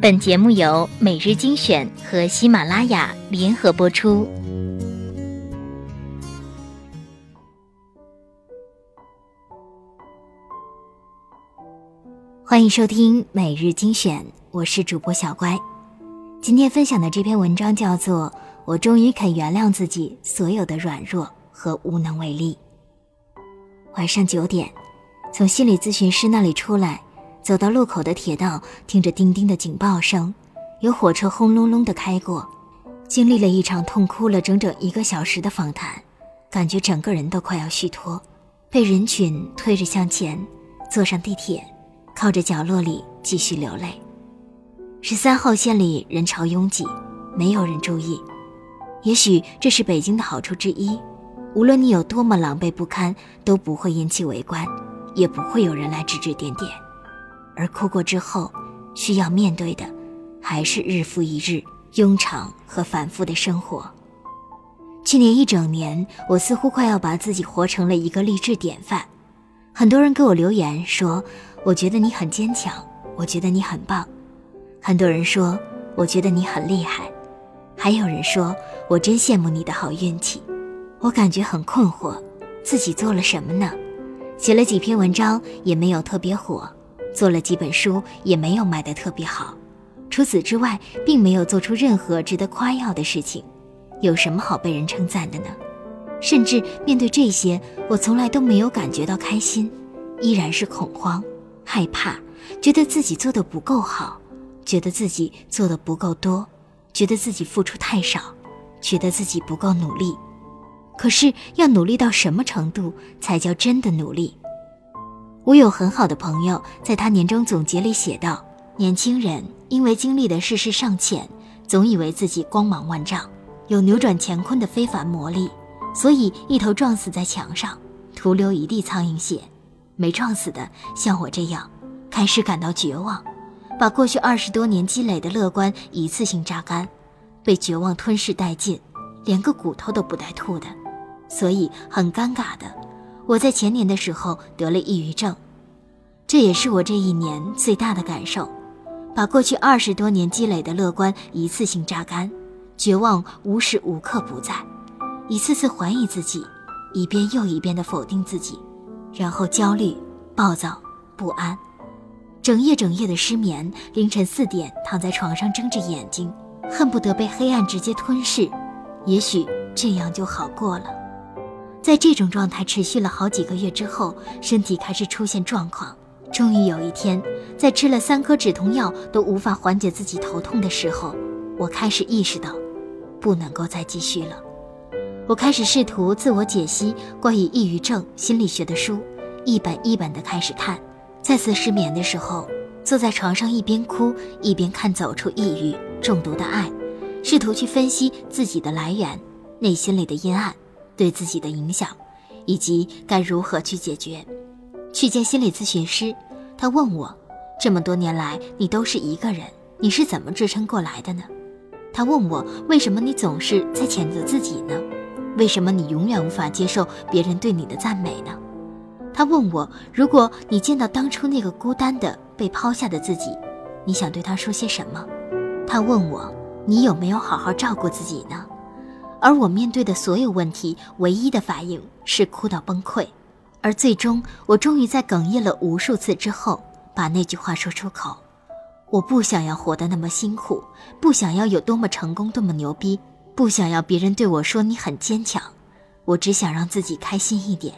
本节目由每日精选和喜马拉雅联合播出。欢迎收听每日精选，我是主播小乖。今天分享的这篇文章叫做《我终于肯原谅自己所有的软弱和无能为力》。晚上九点，从心理咨询师那里出来。走到路口的铁道，听着叮叮的警报声，有火车轰隆隆的开过。经历了一场痛哭了整整一个小时的访谈，感觉整个人都快要虚脱，被人群推着向前，坐上地铁，靠着角落里继续流泪。十三号线里人潮拥挤，没有人注意。也许这是北京的好处之一，无论你有多么狼狈不堪，都不会引起围观，也不会有人来指指点点。而哭过之后，需要面对的，还是日复一日庸常和反复的生活。去年一整年，我似乎快要把自己活成了一个励志典范。很多人给我留言说：“我觉得你很坚强，我觉得你很棒。”很多人说：“我觉得你很厉害。”还有人说：“我真羡慕你的好运气。”我感觉很困惑，自己做了什么呢？写了几篇文章，也没有特别火。做了几本书，也没有卖得特别好。除此之外，并没有做出任何值得夸耀的事情。有什么好被人称赞的呢？甚至面对这些，我从来都没有感觉到开心，依然是恐慌、害怕，觉得自己做的不够好，觉得自己做的不够多，觉得自己付出太少，觉得自己不够努力。可是，要努力到什么程度才叫真的努力？我有很好的朋友，在他年终总结里写道：“年轻人因为经历的世事尚浅，总以为自己光芒万丈，有扭转乾坤的非凡魔力，所以一头撞死在墙上，徒留一地苍蝇血。没撞死的，像我这样，开始感到绝望，把过去二十多年积累的乐观一次性榨干，被绝望吞噬殆尽，连个骨头都不带吐的。所以很尴尬的。”我在前年的时候得了抑郁症，这也是我这一年最大的感受，把过去二十多年积累的乐观一次性榨干，绝望无时无刻不在，一次次怀疑自己，一遍又一遍的否定自己，然后焦虑、暴躁、不安，整夜整夜的失眠，凌晨四点躺在床上睁着眼睛，恨不得被黑暗直接吞噬，也许这样就好过了。在这种状态持续了好几个月之后，身体开始出现状况。终于有一天，在吃了三颗止痛药都无法缓解自己头痛的时候，我开始意识到，不能够再继续了。我开始试图自我解析关于抑郁症心理学的书，一本一本的开始看。再次失眠的时候，坐在床上一边哭一边看《走出抑郁中毒的爱》，试图去分析自己的来源，内心里的阴暗。对自己的影响，以及该如何去解决。去见心理咨询师，他问我：这么多年来，你都是一个人，你是怎么支撑过来的呢？他问我：为什么你总是在谴责自己呢？为什么你永远无法接受别人对你的赞美呢？他问我：如果你见到当初那个孤单的、被抛下的自己，你想对他说些什么？他问我：你有没有好好照顾自己呢？而我面对的所有问题，唯一的反应是哭到崩溃，而最终，我终于在哽咽了无数次之后，把那句话说出口：我不想要活得那么辛苦，不想要有多么成功、多么牛逼，不想要别人对我说你很坚强，我只想让自己开心一点。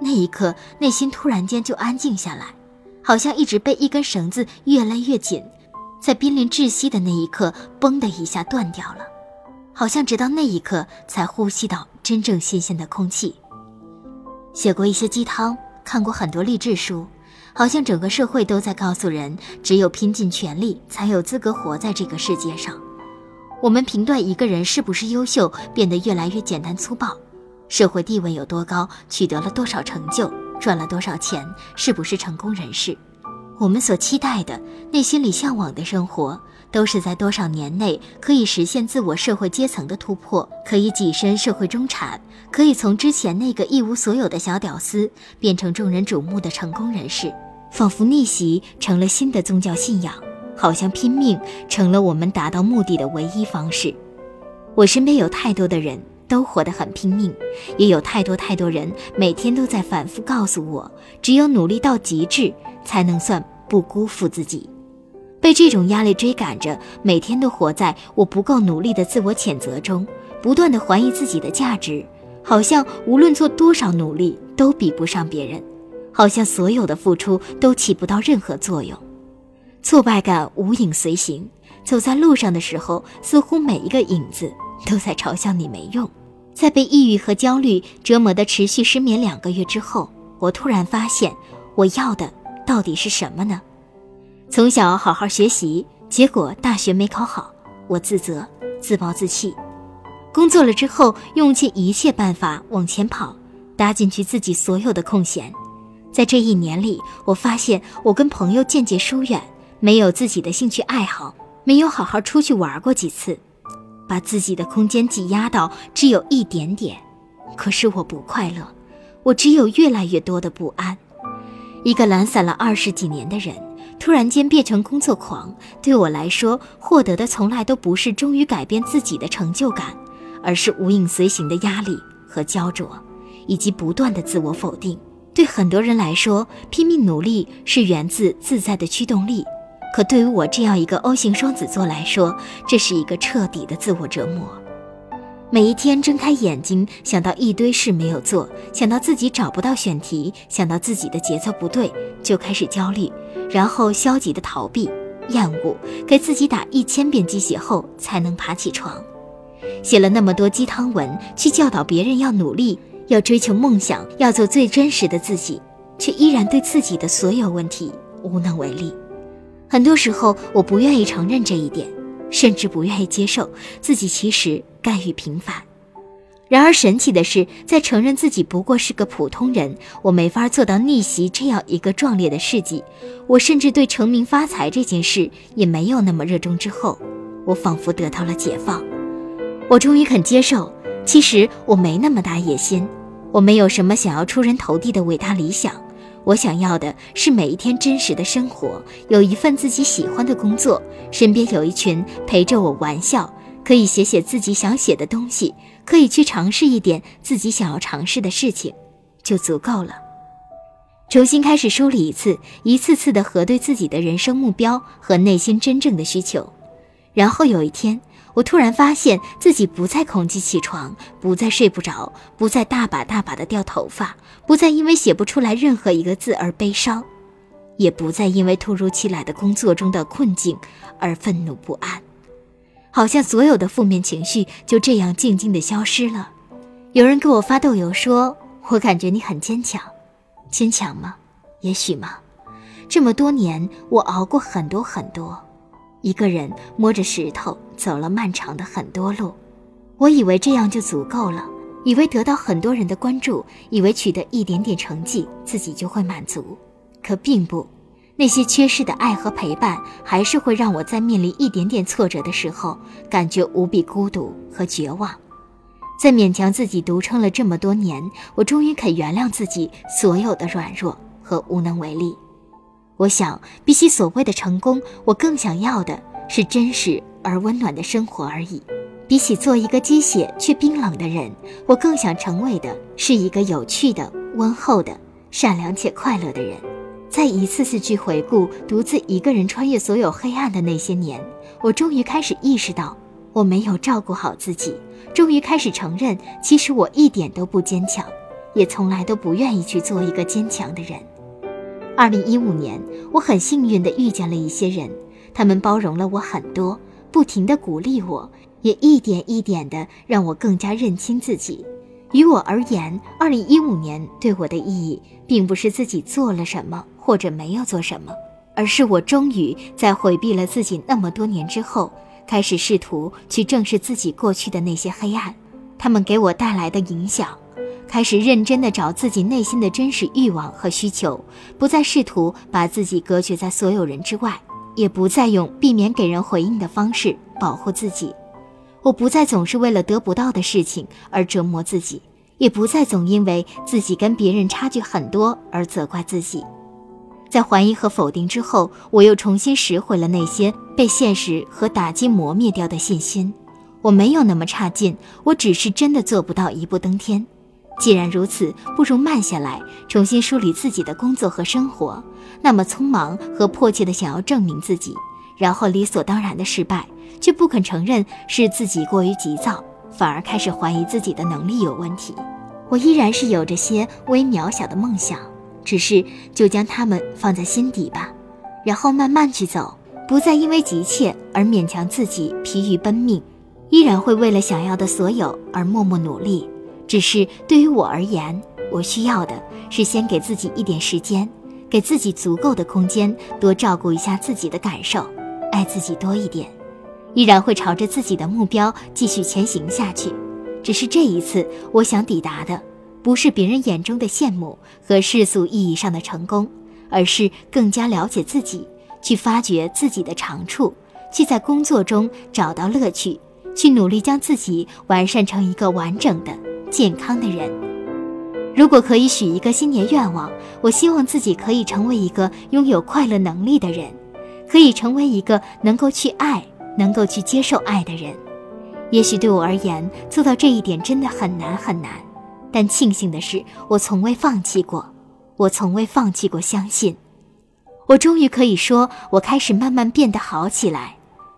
那一刻，内心突然间就安静下来，好像一直被一根绳子越勒越紧，在濒临窒息的那一刻，嘣的一下断掉了。好像直到那一刻才呼吸到真正新鲜的空气。写过一些鸡汤，看过很多励志书，好像整个社会都在告诉人，只有拼尽全力才有资格活在这个世界上。我们评断一个人是不是优秀，变得越来越简单粗暴。社会地位有多高，取得了多少成就，赚了多少钱，是不是成功人士？我们所期待的，内心里向往的生活。都是在多少年内可以实现自我社会阶层的突破，可以跻身社会中产，可以从之前那个一无所有的小屌丝变成众人瞩目的成功人士，仿佛逆袭成了新的宗教信仰，好像拼命成了我们达到目的的唯一方式。我身边有太多的人都活得很拼命，也有太多太多人每天都在反复告诉我，只有努力到极致，才能算不辜负自己。被这种压力追赶着，每天都活在我不够努力的自我谴责中，不断的怀疑自己的价值，好像无论做多少努力都比不上别人，好像所有的付出都起不到任何作用，挫败感无影随形。走在路上的时候，似乎每一个影子都在嘲笑你没用。在被抑郁和焦虑折磨的持续失眠两个月之后，我突然发现，我要的到底是什么呢？从小好好学习，结果大学没考好，我自责、自暴自弃。工作了之后，用尽一切办法往前跑，搭进去自己所有的空闲。在这一年里，我发现我跟朋友渐渐疏远，没有自己的兴趣爱好，没有好好出去玩过几次，把自己的空间挤压到只有一点点。可是我不快乐，我只有越来越多的不安。一个懒散了二十几年的人。突然间变成工作狂，对我来说，获得的从来都不是终于改变自己的成就感，而是无影随形的压力和焦灼，以及不断的自我否定。对很多人来说，拼命努力是源自自在的驱动力，可对于我这样一个 O 型双子座来说，这是一个彻底的自我折磨。每一天睁开眼睛，想到一堆事没有做，想到自己找不到选题，想到自己的节奏不对，就开始焦虑。然后消极的逃避、厌恶，给自己打一千遍鸡血后才能爬起床。写了那么多鸡汤文，去教导别人要努力、要追求梦想、要做最真实的自己，却依然对自己的所有问题无能为力。很多时候，我不愿意承认这一点，甚至不愿意接受自己其实甘于平凡。然而神奇的是，在承认自己不过是个普通人，我没法做到逆袭这样一个壮烈的事迹，我甚至对成名发财这件事也没有那么热衷。之后，我仿佛得到了解放，我终于肯接受，其实我没那么大野心，我没有什么想要出人头地的伟大理想，我想要的是每一天真实的生活，有一份自己喜欢的工作，身边有一群陪着我玩笑，可以写写自己想写的东西。可以去尝试一点自己想要尝试的事情，就足够了。重新开始梳理一次，一次次的核对自己的人生目标和内心真正的需求。然后有一天，我突然发现自己不再恐惧起床，不再睡不着，不再大把大把的掉头发，不再因为写不出来任何一个字而悲伤，也不再因为突如其来的工作中的困境而愤怒不安。好像所有的负面情绪就这样静静的消失了。有人给我发豆油说：“我感觉你很坚强，坚强吗？也许吗？这么多年，我熬过很多很多，一个人摸着石头走了漫长的很多路。我以为这样就足够了，以为得到很多人的关注，以为取得一点点成绩自己就会满足，可并不。”那些缺失的爱和陪伴，还是会让我在面临一点点挫折的时候，感觉无比孤独和绝望。在勉强自己独撑了这么多年，我终于肯原谅自己所有的软弱和无能为力。我想，比起所谓的成功，我更想要的是真实而温暖的生活而已。比起做一个鸡血却冰冷的人，我更想成为的是一个有趣的、温厚的、善良且快乐的人。在一次次去回顾独自一个人穿越所有黑暗的那些年，我终于开始意识到我没有照顾好自己，终于开始承认，其实我一点都不坚强，也从来都不愿意去做一个坚强的人。二零一五年，我很幸运地遇见了一些人，他们包容了我很多，不停地鼓励我，也一点一点地让我更加认清自己。于我而言，二零一五年对我的意义，并不是自己做了什么。或者没有做什么，而是我终于在回避了自己那么多年之后，开始试图去正视自己过去的那些黑暗，他们给我带来的影响，开始认真的找自己内心的真实欲望和需求，不再试图把自己隔绝在所有人之外，也不再用避免给人回应的方式保护自己，我不再总是为了得不到的事情而折磨自己，也不再总因为自己跟别人差距很多而责怪自己。在怀疑和否定之后，我又重新拾回了那些被现实和打击磨灭掉的信心。我没有那么差劲，我只是真的做不到一步登天。既然如此，不如慢下来，重新梳理自己的工作和生活。那么匆忙和迫切的想要证明自己，然后理所当然的失败，却不肯承认是自己过于急躁，反而开始怀疑自己的能力有问题。我依然是有着些微渺小的梦想，只是就将它们放在心底吧，然后慢慢去走，不再因为急切而勉强自己疲于奔命，依然会为了想要的所有而默默努力。只是对于我而言，我需要的是先给自己一点时间。给自己足够的空间，多照顾一下自己的感受，爱自己多一点，依然会朝着自己的目标继续前行下去。只是这一次，我想抵达的不是别人眼中的羡慕和世俗意义上的成功，而是更加了解自己，去发掘自己的长处，去在工作中找到乐趣，去努力将自己完善成一个完整的、健康的人。如果可以许一个新年愿望，我希望自己可以成为一个拥有快乐能力的人，可以成为一个能够去爱、能够去接受爱的人。也许对我而言，做到这一点真的很难很难，但庆幸的是，我从未放弃过，我从未放弃过相信。我终于可以说，我开始慢慢变得好起来。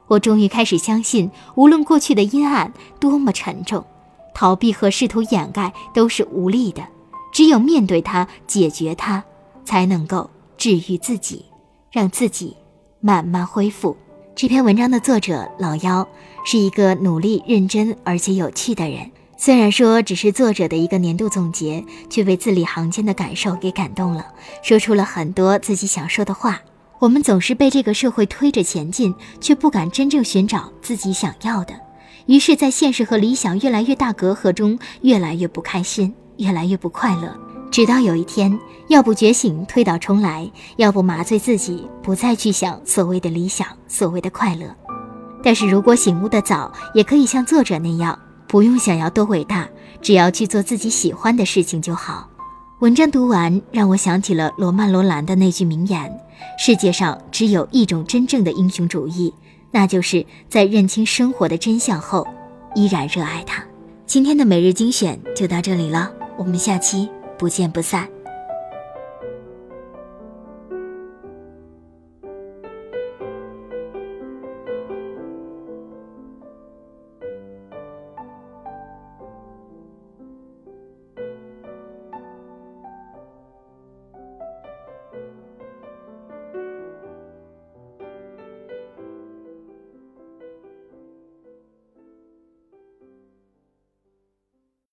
我终于开始相信，无论过去的阴暗多么沉重，逃避和试图掩盖都是无力的。只有面对它，解决它，才能够治愈自己，让自己慢慢恢复。这篇文章的作者老妖是一个努力、认真而且有趣的人。虽然说只是作者的一个年度总结，却被字里行间的感受给感动了，说出了很多自己想说的话。我们总是被这个社会推着前进，却不敢真正寻找自己想要的，于是，在现实和理想越来越大隔阂中，越来越不开心。越来越不快乐，直到有一天，要不觉醒推倒重来，要不麻醉自己，不再去想所谓的理想，所谓的快乐。但是如果醒悟的早，也可以像作者那样，不用想要多伟大，只要去做自己喜欢的事情就好。文章读完，让我想起了罗曼·罗兰的那句名言：世界上只有一种真正的英雄主义，那就是在认清生活的真相后，依然热爱它。今天的每日精选就到这里了。我们下期不见不散。